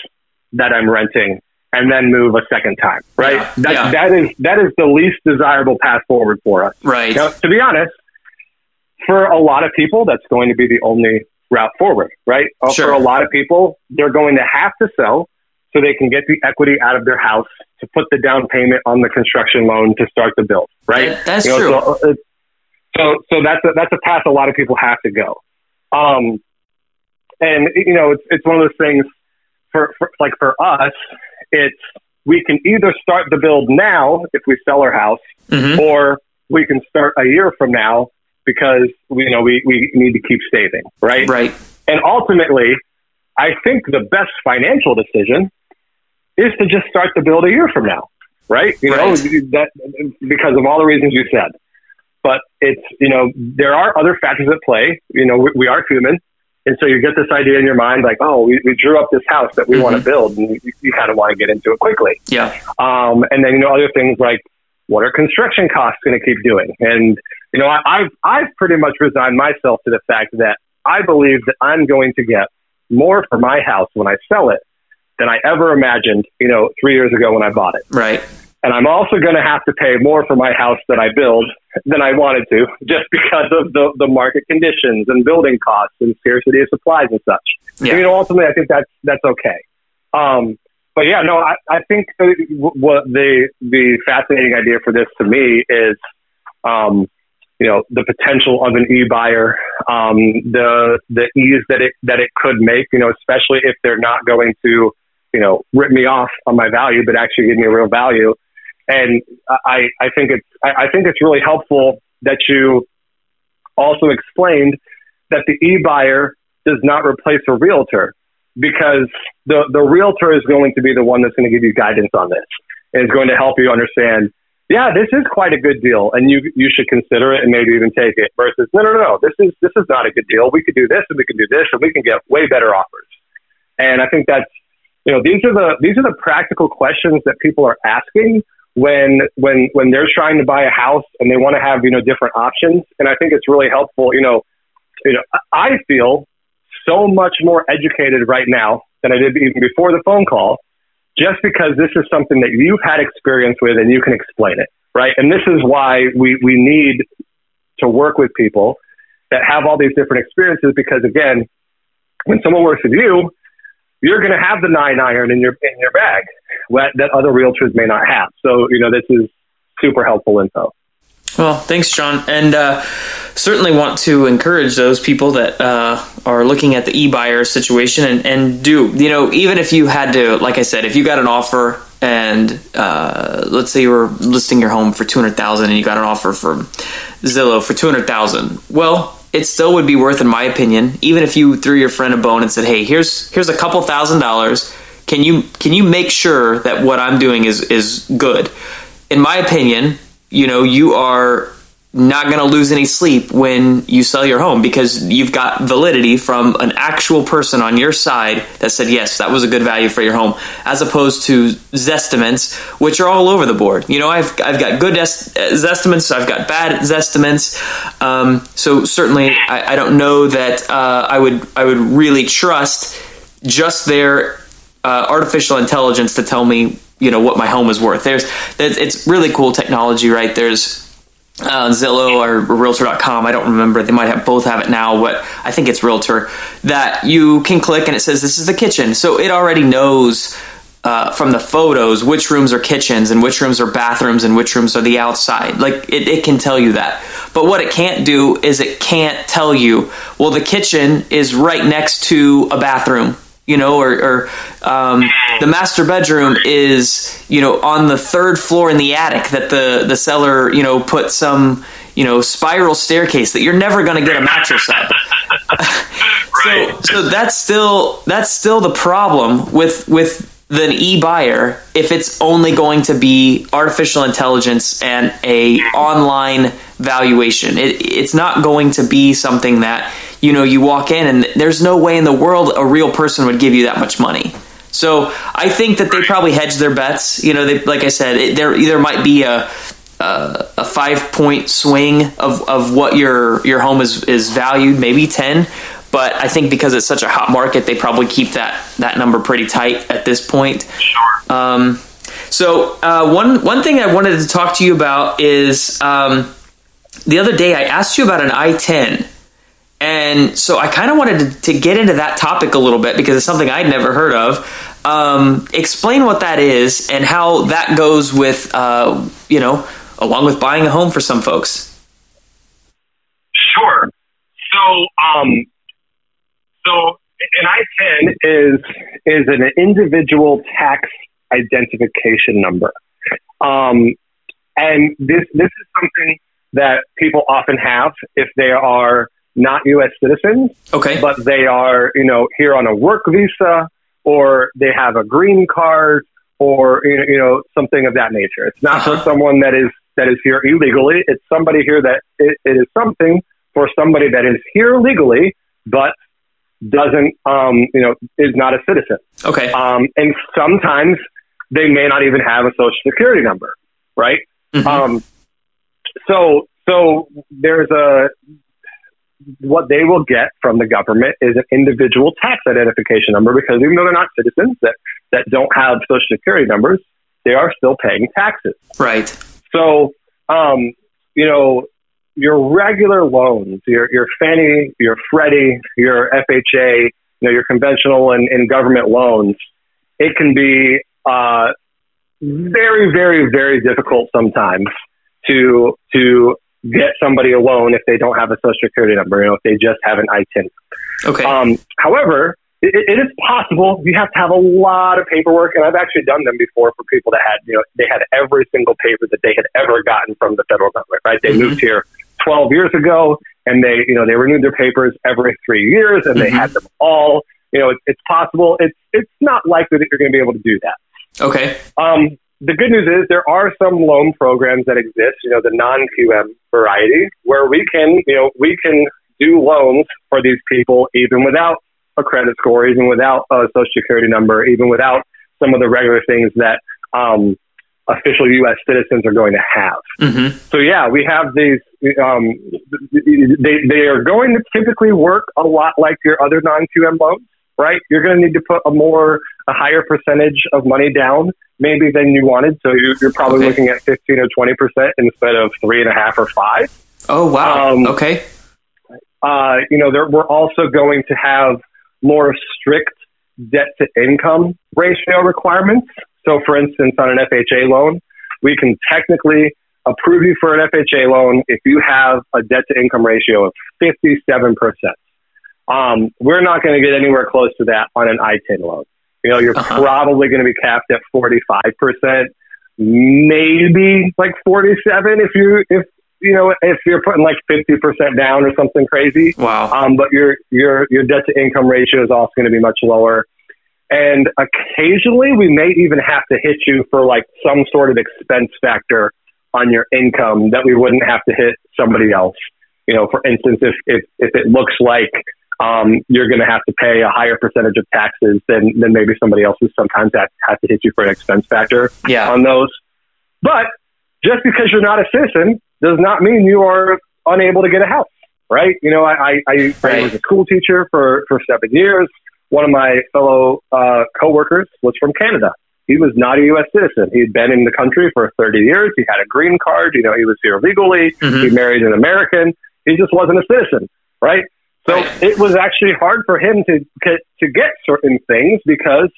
Speaker 2: that I'm renting and then move a second time, right? Yeah, that yeah. that is that is the least desirable path forward for us.
Speaker 1: Right.
Speaker 2: Now, to be honest, for a lot of people, that's going to be the only route forward, right? Uh, sure. For a lot of people, they're going to have to sell so they can get the equity out of their house to put the down payment on the construction loan to start the build, right?
Speaker 1: that's you know, true.
Speaker 2: So, uh, so, so that's a, that's a path a lot of people have to go. Um, and you know, it's it's one of those things for, for like for us, it's we can either start the build now if we sell our house, mm-hmm. or we can start a year from now because we you know we, we need to keep saving, right?
Speaker 1: Right.
Speaker 2: And ultimately, I think the best financial decision is to just start the build a year from now, right? You right. know, that because of all the reasons you said. But it's you know there are other factors at play. You know, we, we are human, and so you get this idea in your mind like, oh, we, we drew up this house that we mm-hmm. want to build, and you, you kind of want to get into it quickly.
Speaker 1: Yeah.
Speaker 2: Um, and then you know other things like what are construction costs going to keep doing? And you know, I, I've I've pretty much resigned myself to the fact that I believe that I'm going to get more for my house when I sell it than I ever imagined, you know, three years ago when I bought it.
Speaker 1: Right.
Speaker 2: And I'm also going to have to pay more for my house that I build than I wanted to, just [LAUGHS] because of the, the market conditions and building costs and scarcity of supplies and such. Yeah. you know, ultimately, I think that's that's okay. Um, but yeah, no, I, I think what the the fascinating idea for this to me is, um, you know, the potential of an e-buyer, um, the the ease that it that it could make, you know, especially if they're not going to you know, rip me off on my value, but actually give me a real value. And I, I think it's, I think it's really helpful that you also explained that the e-buyer does not replace a realtor because the, the realtor is going to be the one that's going to give you guidance on this and is going to help you understand, yeah, this is quite a good deal and you, you should consider it and maybe even take it versus, no, no, no, this is, this is not a good deal. We could do this and we can do this and we can get way better offers. And I think that's, you know, these are the these are the practical questions that people are asking when when when they're trying to buy a house and they want to have you know different options. And I think it's really helpful. You know, you know, I feel so much more educated right now than I did even before the phone call, just because this is something that you've had experience with and you can explain it, right? And this is why we we need to work with people that have all these different experiences because again, when someone works with you, you're going to have the nine iron in your in your bag that other realtors may not have. So you know this is super helpful info.
Speaker 1: Well, thanks, John, and uh, certainly want to encourage those people that uh, are looking at the e-buyer situation and, and do you know even if you had to, like I said, if you got an offer and uh, let's say you were listing your home for two hundred thousand and you got an offer from Zillow for two hundred thousand, well it still would be worth, in my opinion, even if you threw your friend a bone and said, "Hey, here's here's a couple thousand dollars. Can you can you make sure that what I'm doing is is good?" In my opinion, you know, you are not going to lose any sleep when you sell your home because you've got validity from an actual person on your side that said yes that was a good value for your home as opposed to zestimates which are all over the board. You know i've, I've got good est- zestimates i've got bad zestimates um, so certainly I, I, don't know that uh, i would i would really trust just their uh, artificial intelligence to tell me you know what my home is worth. There's it's really cool technology right? There's uh, Zillow or Realtor.com. I don't remember. They might have both have it now, but I think it's Realtor. That you can click and it says this is the kitchen, so it already knows uh, from the photos which rooms are kitchens and which rooms are bathrooms and which rooms are the outside. Like it, it can tell you that. But what it can't do is it can't tell you. Well, the kitchen is right next to a bathroom you know, or, or um, the master bedroom is, you know, on the third floor in the attic that the, the seller, you know, put some, you know, spiral staircase that you're never going to get a mattress up. [LAUGHS] so, so that's still, that's still the problem with, with the e buyer if it's only going to be artificial intelligence and a online valuation. It, it's not going to be something that you know you walk in and there's no way in the world a real person would give you that much money. So I think that they probably hedge their bets. You know, they, like I said, it, there either might be a a, a five point swing of, of what your your home is is valued, maybe ten. But I think because it's such a hot market, they probably keep that that number pretty tight at this point.
Speaker 2: Sure.
Speaker 1: Um, so uh, one one thing I wanted to talk to you about is um, the other day I asked you about an ITIN and so I kind of wanted to, to, get into that topic a little bit because it's something I'd never heard of. Um, explain what that is and how that goes with, uh, you know, along with buying a home for some folks.
Speaker 2: Sure. So, um, so an ITIN is is an individual tax identification number, um, and this this is something that people often have if they are not U.S. citizens.
Speaker 1: Okay.
Speaker 2: But they are, you know, here on a work visa or they have a green card or, you know, something of that nature. It's not uh-huh. for someone that is, that is here illegally. It's somebody here that it, it is something for somebody that is here legally, but doesn't, um, you know, is not a citizen.
Speaker 1: Okay.
Speaker 2: Um, and sometimes they may not even have a social security number, right? Mm-hmm. Um, so, so there's a what they will get from the government is an individual tax identification number because even though they're not citizens that, that don't have social security numbers, they are still paying taxes.
Speaker 1: Right.
Speaker 2: So, um, you know, your regular loans, your, your Fannie, your Freddie, your FHA, you know, your conventional and, and government loans, it can be uh, very, very, very difficult sometimes to to get somebody a loan if they don't have a social security number, you know, if they just have an ITIN.
Speaker 1: Okay.
Speaker 2: Um, however, it, it is possible. You have to have a lot of paperwork, and I've actually done them before for people that had, you know, they had every single paper that they had ever gotten from the federal government. Right? They mm-hmm. moved here 12 years ago, and they, you know, they renewed their papers every three years, and mm-hmm. they had them all. You know, it, it's possible. It's it's not likely that you're going to be able to do that.
Speaker 1: Okay.
Speaker 2: Um, the good news is there are some loan programs that exist, you know, the non-QM variety, where we can, you know, we can do loans for these people even without a credit score, even without a social security number, even without some of the regular things that um, official U.S. citizens are going to have.
Speaker 1: Mm-hmm.
Speaker 2: So yeah, we have these. Um, they they are going to typically work a lot like your other non-QM loans, right? You're going to need to put a more a higher percentage of money down maybe than you wanted. So you're, you're probably okay. looking at 15 or 20 percent instead of three and a half or five.
Speaker 1: Oh wow! Um, okay.
Speaker 2: Uh, you know, there, we're also going to have more strict debt to income ratio requirements. So, for instance, on an FHA loan, we can technically approve you for an FHA loan if you have a debt to income ratio of 57%. Um, we're not going to get anywhere close to that on an ITIN loan. You know, you're uh-huh. probably going to be capped at 45%, maybe like 47 if you, if, you know, if you're putting like 50% down or something crazy.
Speaker 1: Wow.
Speaker 2: Um, but your, your, your debt to income ratio is also going to be much lower. And occasionally we may even have to hit you for like some sort of expense factor on your income that we wouldn't have to hit somebody else. You know, for instance, if if, if it looks like um, you're going to have to pay a higher percentage of taxes than, than maybe somebody else who sometimes has, has to hit you for an expense factor
Speaker 1: yeah.
Speaker 2: on those. But just because you're not a citizen does not mean you are unable to get a house, right? You know, I, I, I, right. was a school teacher for, for seven years. One of my fellow uh, coworkers was from Canada. He was not a U.S. citizen. He'd been in the country for 30 years. He had a green card. You know, he was here legally. Mm-hmm. He married an American. He just wasn't a citizen, right? So right. it was actually hard for him to to get certain things because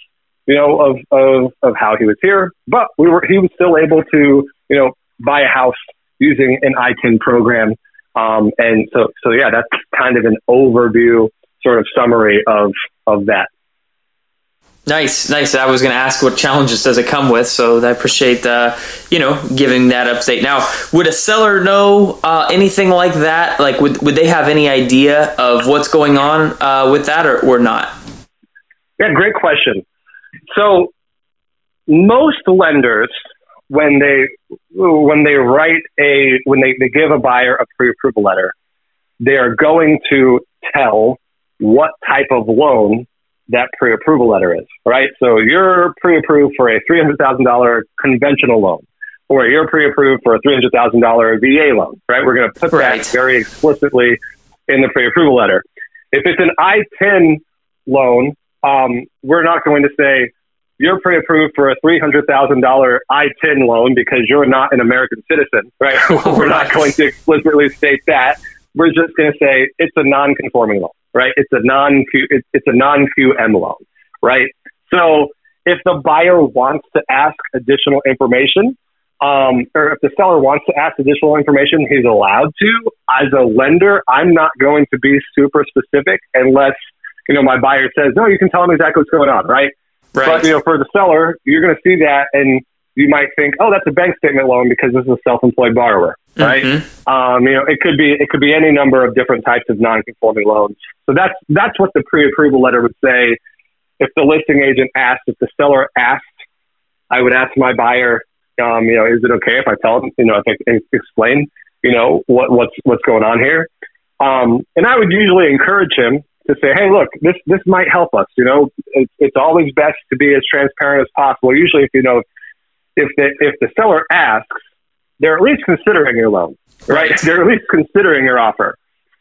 Speaker 2: you know of, of of how he was here. But we were he was still able to you know buy a house using an ITIN program. Um, and so so yeah, that's kind of an overview sort of summary of of that.
Speaker 1: Nice, nice. I was going to ask what challenges does it come with, so I appreciate uh, you know giving that update. Now, would a seller know uh, anything like that? Like, would would they have any idea of what's going on uh, with that, or, or not?
Speaker 2: Yeah, great question. So, most lenders, when they when they write a when they, they give a buyer a pre-approval letter, they are going to tell what type of loan that pre-approval letter is, right? So you're pre-approved for a $300,000 conventional loan, or you're pre-approved for a $300,000 VA loan, right? We're going to put right. that very explicitly in the pre-approval letter. If it's an ITIN loan, um, we're not going to say you're pre-approved for a $300,000 ITIN loan because you're not an American citizen, right? [LAUGHS] we're not going to explicitly state that. We're just going to say it's a non-conforming loan right? It's a non Q it's a non QM loan, right? So if the buyer wants to ask additional information, um, or if the seller wants to ask additional information, he's allowed to. As a lender, I'm not going to be super specific unless you know my buyer says, "No, you can tell him exactly what's going on," right? Right. But you know, for the seller, you're going to see that, and you might think, "Oh, that's a bank statement loan because this is a self-employed borrower." right? Mm-hmm. Um, you know, it could be it could be any number of different types of non-conforming loans. So that's that's what the pre-approval letter would say. If the listing agent asked, if the seller asked, I would ask my buyer, um, you know, is it okay if I tell them, you know, if I explain, you know, what what's what's going on here? Um, and I would usually encourage him to say, hey, look, this this might help us. You know, it's, it's always best to be as transparent as possible. Usually, if you know, if the if the seller asks they're at least considering your loan, right? [LAUGHS] they're at least considering your offer.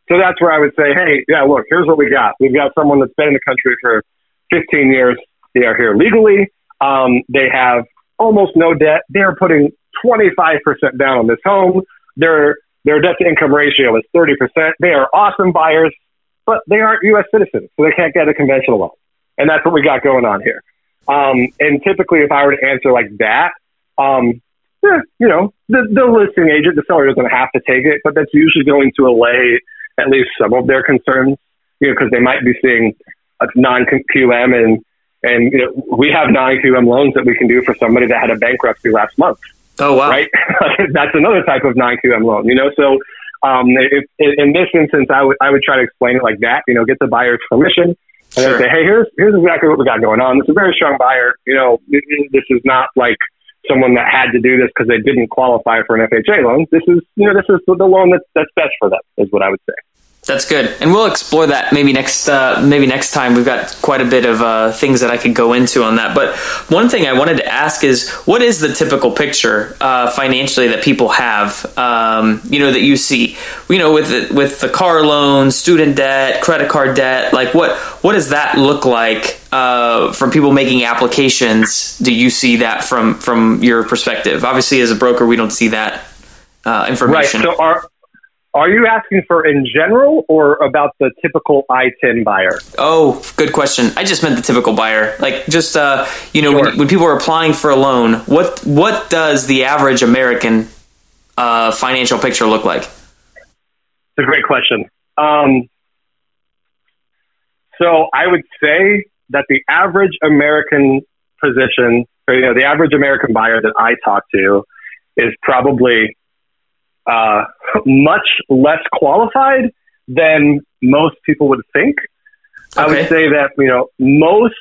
Speaker 2: So that's where I would say, hey, yeah, look, here's what we got. We've got someone that's been in the country for 15 years. They are here legally. Um, they have almost no debt. They are putting 25% down on this home. Their their debt to income ratio is 30%. They are awesome buyers, but they aren't U.S. citizens, so they can't get a conventional loan. And that's what we got going on here. Um, and typically, if I were to answer like that, um, yeah, you know, the, the listing agent, the seller doesn't have to take it, but that's usually going to allay at least some of their concerns, you know, because they might be seeing a non-QM and, and you know, we have non-QM loans that we can do for somebody that had a bankruptcy last month.
Speaker 1: Oh, wow.
Speaker 2: Right? [LAUGHS] that's another type of non-QM loan, you know, so um, if, in this instance, I would, I would try to explain it like that, you know, get the buyer's permission and sure. say, hey, here's, here's exactly what we got going on. This is a very strong buyer. You know, this is not like, someone that had to do this because they didn't qualify for an FHA loan. This is, you know, this is the loan that's, that's best for them, is what I would say.
Speaker 1: That's good, and we'll explore that maybe next uh, maybe next time. We've got quite a bit of uh, things that I could go into on that. But one thing I wanted to ask is, what is the typical picture uh, financially that people have? Um, you know that you see, you know, with the, with the car loan, student debt, credit card debt. Like what what does that look like uh, from people making applications? Do you see that from from your perspective? Obviously, as a broker, we don't see that uh, information.
Speaker 2: Right. So our are you asking for in general or about the typical ITIN buyer?
Speaker 1: Oh, good question. I just meant the typical buyer. Like just uh, you know, sure. when, when, people are applying for a loan, what what does the average American uh, financial picture look like?
Speaker 2: It's a great question. Um, so I would say that the average American position, or, you know, the average American buyer that I talk to is probably uh, much less qualified than most people would think. Okay. I would say that you know most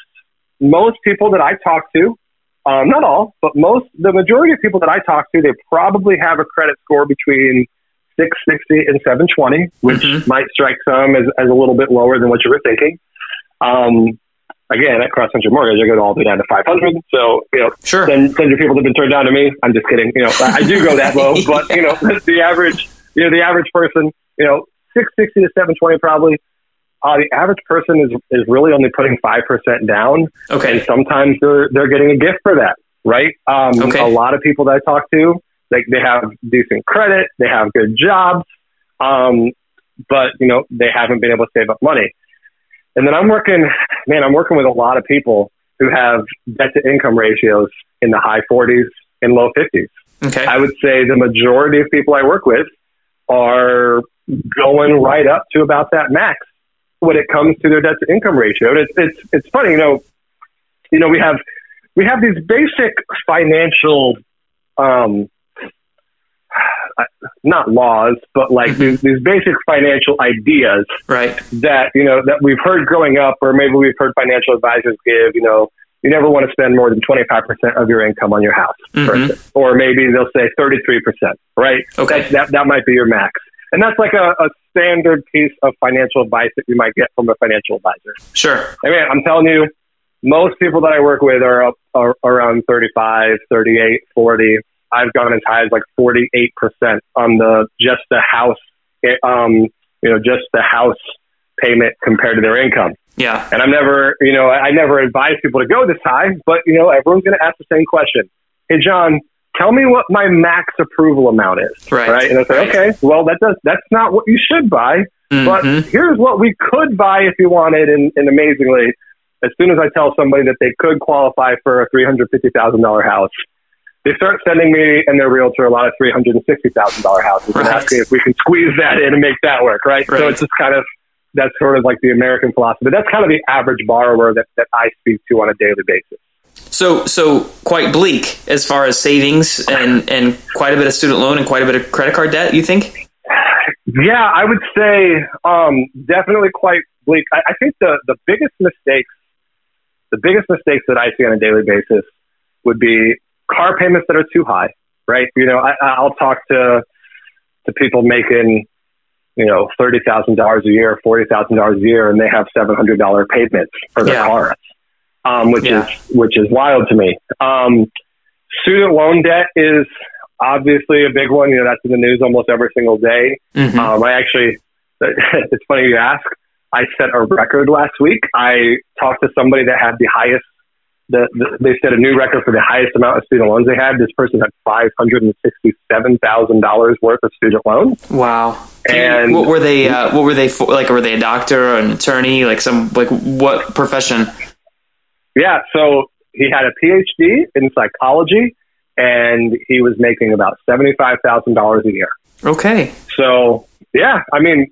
Speaker 2: most people that I talk to um, not all, but most, the majority of people that I talk to, they probably have a credit score between 660 and 720, which
Speaker 1: Mhm.
Speaker 2: might strike some as, as a little bit lower than what you were thinking. Um, again, at Cross Country Mortgage, I go all the way down to 500. So, you know,
Speaker 1: Sure.
Speaker 2: send, send your people that have been turned down to me. I'm just kidding. You know, I I do go that low, [LAUGHS] but you know, [LAUGHS] the average, you know, the average person, you know, 660 to 720 probably. Uh, the average person is, is really only putting 5% down.
Speaker 1: Okay.
Speaker 2: And sometimes they're, they're getting a gift for that, right? Um,
Speaker 1: Okay.
Speaker 2: A lot of people that I talk to, like they have decent credit, they have good jobs, um, but you know, they haven't been able to save up money. And then I'm working, man, I'm working with a lot of people who have debt to income ratios in the high 40s and low 50s.
Speaker 1: Okay.
Speaker 2: I would say the majority of people I work with are going right up to about that max when it comes to their debt to income ratio. And it's, it's, it's funny, you know, you know, we have, we have these basic financial, um, not laws, but like these, these basic financial ideas
Speaker 1: right.
Speaker 2: that you know that we've heard growing up, or maybe we've heard financial advisors give. You know, you never want to spend more than twenty five percent of your income on your house,
Speaker 1: Mhm.
Speaker 2: or maybe they'll say thirty three percent. Right?
Speaker 1: Okay.
Speaker 2: That, that that might be your max, and that's like a, a standard piece of financial advice that you might get from a financial advisor.
Speaker 1: Sure.
Speaker 2: I mean, I'm telling you, most people that I work with are up are around 35, 38, 40. I've gone as high as like 48% on the just the house, eh, um, you know, just the house payment compared to their income.
Speaker 1: Yeah.
Speaker 2: And I'm never, you know, I never advise people to go this high, but you know, everyone's going to ask the same question. Hey, John, tell me what my max approval amount is.
Speaker 1: Right.
Speaker 2: And I say,
Speaker 1: Right.
Speaker 2: okay, well, that does, that's not what you should buy. But
Speaker 1: Mhm.
Speaker 2: here's what we could buy if you wanted. And, and amazingly, as soon as I tell somebody that they could qualify for a $350,000 house, they start sending me and their realtor a lot of $360,000 houses and
Speaker 1: Right.
Speaker 2: asking if we can squeeze that in and make that work, right?
Speaker 1: Right.
Speaker 2: So it's just kind of, that's sort of like the American philosophy. That's kind of the average borrower that, that I speak to on a daily basis.
Speaker 1: So, so quite bleak as far as savings and and quite a bit of student loan and quite a bit of credit card debt. You think?
Speaker 2: Yeah, I would say um, definitely quite bleak. I, I think the, the biggest mistakes, the biggest mistakes that I see on a daily basis would be car payments that are too high, right? You know, I, I'll talk to to people making, you know, thirty thousand dollars a year, forty thousand dollars a year, and they have seven hundred dollar payments for their
Speaker 1: Yeah.
Speaker 2: cars, um, which
Speaker 1: Yeah.
Speaker 2: is which is wild to me. Um, student loan debt is obviously a big one. You know, that's in the news almost every single day.
Speaker 1: Mhm.
Speaker 2: Um, I actually, [LAUGHS] it's funny you ask. I set a record last week. I talked to somebody that had the highest. The, the, they set a new record for the highest amount of student loans they had. This person had five hundred and sixty-seven thousand dollars worth of student loans.
Speaker 1: Wow.
Speaker 2: And-
Speaker 1: what were they? Uh, what were they for? Like, were they a doctor or an attorney? Like some like what profession?
Speaker 2: Yeah, so he had a PhD in psychology, and he was making about seventy-five thousand dollars a year.
Speaker 1: Okay.
Speaker 2: So yeah, I mean,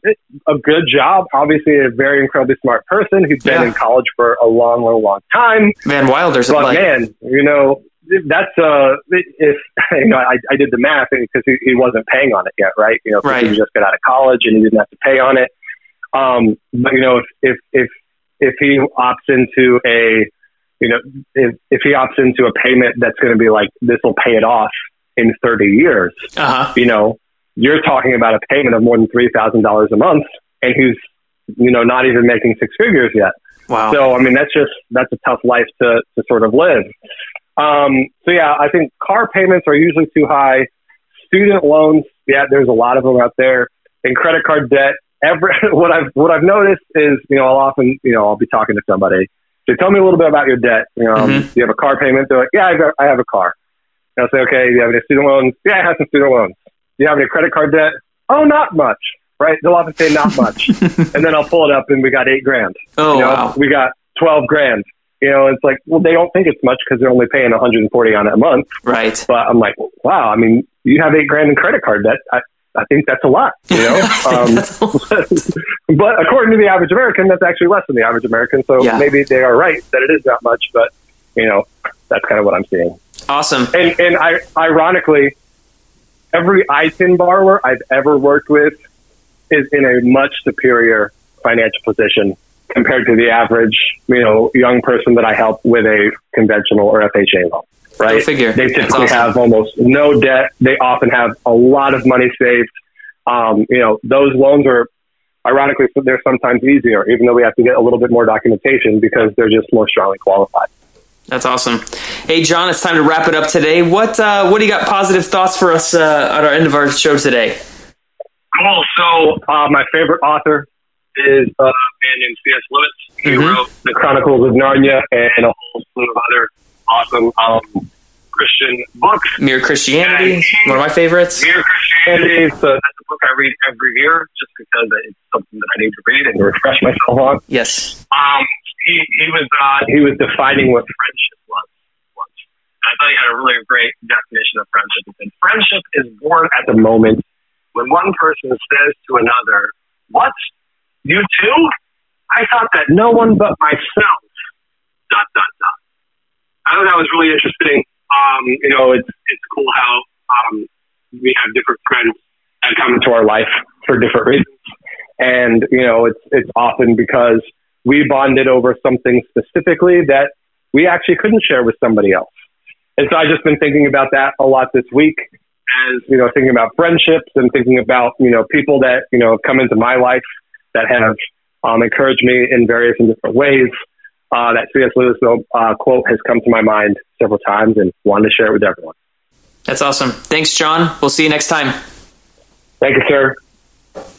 Speaker 2: a good job. Obviously, a very incredibly smart person who's been
Speaker 1: Yeah.
Speaker 2: in college for a long, long, long time.
Speaker 1: Man, Wilder's
Speaker 2: But
Speaker 1: like
Speaker 2: man, you know, that's uh, if [LAUGHS] you know, I, I did the math because he, he wasn't paying on it yet, right? You know,
Speaker 1: Right.
Speaker 2: he just got out of college and he didn't have to pay on it. Um, but you know, if if if if he opts into a, you know, if if he opts into a payment that's going to be like this will pay it off in thirty years,
Speaker 1: uh huh.
Speaker 2: you know, you're talking about a payment of more than three thousand dollars a month, and who's you know not even making six figures yet.
Speaker 1: Wow.
Speaker 2: So I mean, that's just that's a tough life to to sort of live. Um, so yeah, I think car payments are usually too high. Student loans, yeah, there's a lot of them out there, and credit card debt. Every [LAUGHS] what I've what I've noticed is, you know, I'll often, you know, I'll be talking to somebody. They tell me a little bit about your debt. You know, um,
Speaker 1: Mhm.
Speaker 2: you have a car payment? They're like, yeah, I, got, I have a car. And I'll say, okay, do you have any student loans? Yeah, I have some student loans. You have any credit card debt? Oh, not much. Right? They'll often say not much, [LAUGHS] and then I'll pull it up, and we got eight grand
Speaker 1: oh
Speaker 2: you know,
Speaker 1: wow.
Speaker 2: we got 12 grand. You know, it's like, well, they don't think it's much because they're only paying 140 on it a month.
Speaker 1: Right.
Speaker 2: But I'm like, wow, I mean, you have eight grand in credit card debt. I, I think that's a lot, you know? [LAUGHS] um,
Speaker 1: That's a lot. [LAUGHS]
Speaker 2: but according to the average American, that's actually less than the average American. So
Speaker 1: Yeah.
Speaker 2: maybe they are right that it is that much, but, you know, that's kind of what I'm seeing.
Speaker 1: awesome.
Speaker 2: And, and I, ironically, every ITIN borrower I've ever worked with is in a much superior financial position compared to the average, you know, young person that I help with a conventional or FHA loan. Right?
Speaker 1: figure.
Speaker 2: They typically
Speaker 1: awesome.
Speaker 2: have almost no debt. They often have a lot of money saved. Um, you know, those loans are ironically they're sometimes easier, even though we have to get a little bit more documentation because they're just more strongly qualified.
Speaker 1: That's awesome. Hey, John, it's time to wrap it up today. What uh, what do you got positive thoughts for us uh, at our end of our show today?
Speaker 2: Cool. So, uh, my favorite author is a man named C.S. Lewis. He
Speaker 1: Mhm.
Speaker 2: wrote The Chronicles of Narnia and a whole slew of other awesome um, Christian books.
Speaker 1: Mere Christianity, one of my favorites.
Speaker 2: Mere Christianity. So that's a book I read every year just because it's something that I need to read and refresh myself on.
Speaker 1: Yes.
Speaker 2: Um, he, he was uh, he was defining what friendship was once. I thought he had a really great definition of friendship. Said, "Friendship is born at the moment when one person says to another, "What? You too? I thought that no one but myself." Dot dot dot. I thought that was really interesting. Um, you know, it's it's cool how um, we have different friends that come into our life for different reasons, and you know, it's it's often because we bonded over something specifically that we actually couldn't share with somebody else. And so I've just been thinking about that a lot this week as, you know, thinking about friendships and thinking about, you know, people that, you know, have come into my life that have um, encouraged me in various and different ways. Uh, that C.S. Lewis uh, quote has come to my mind several times and wanted to share it with everyone.
Speaker 1: That's awesome. Thanks, John. We'll see you next time.
Speaker 2: Thank you, sir.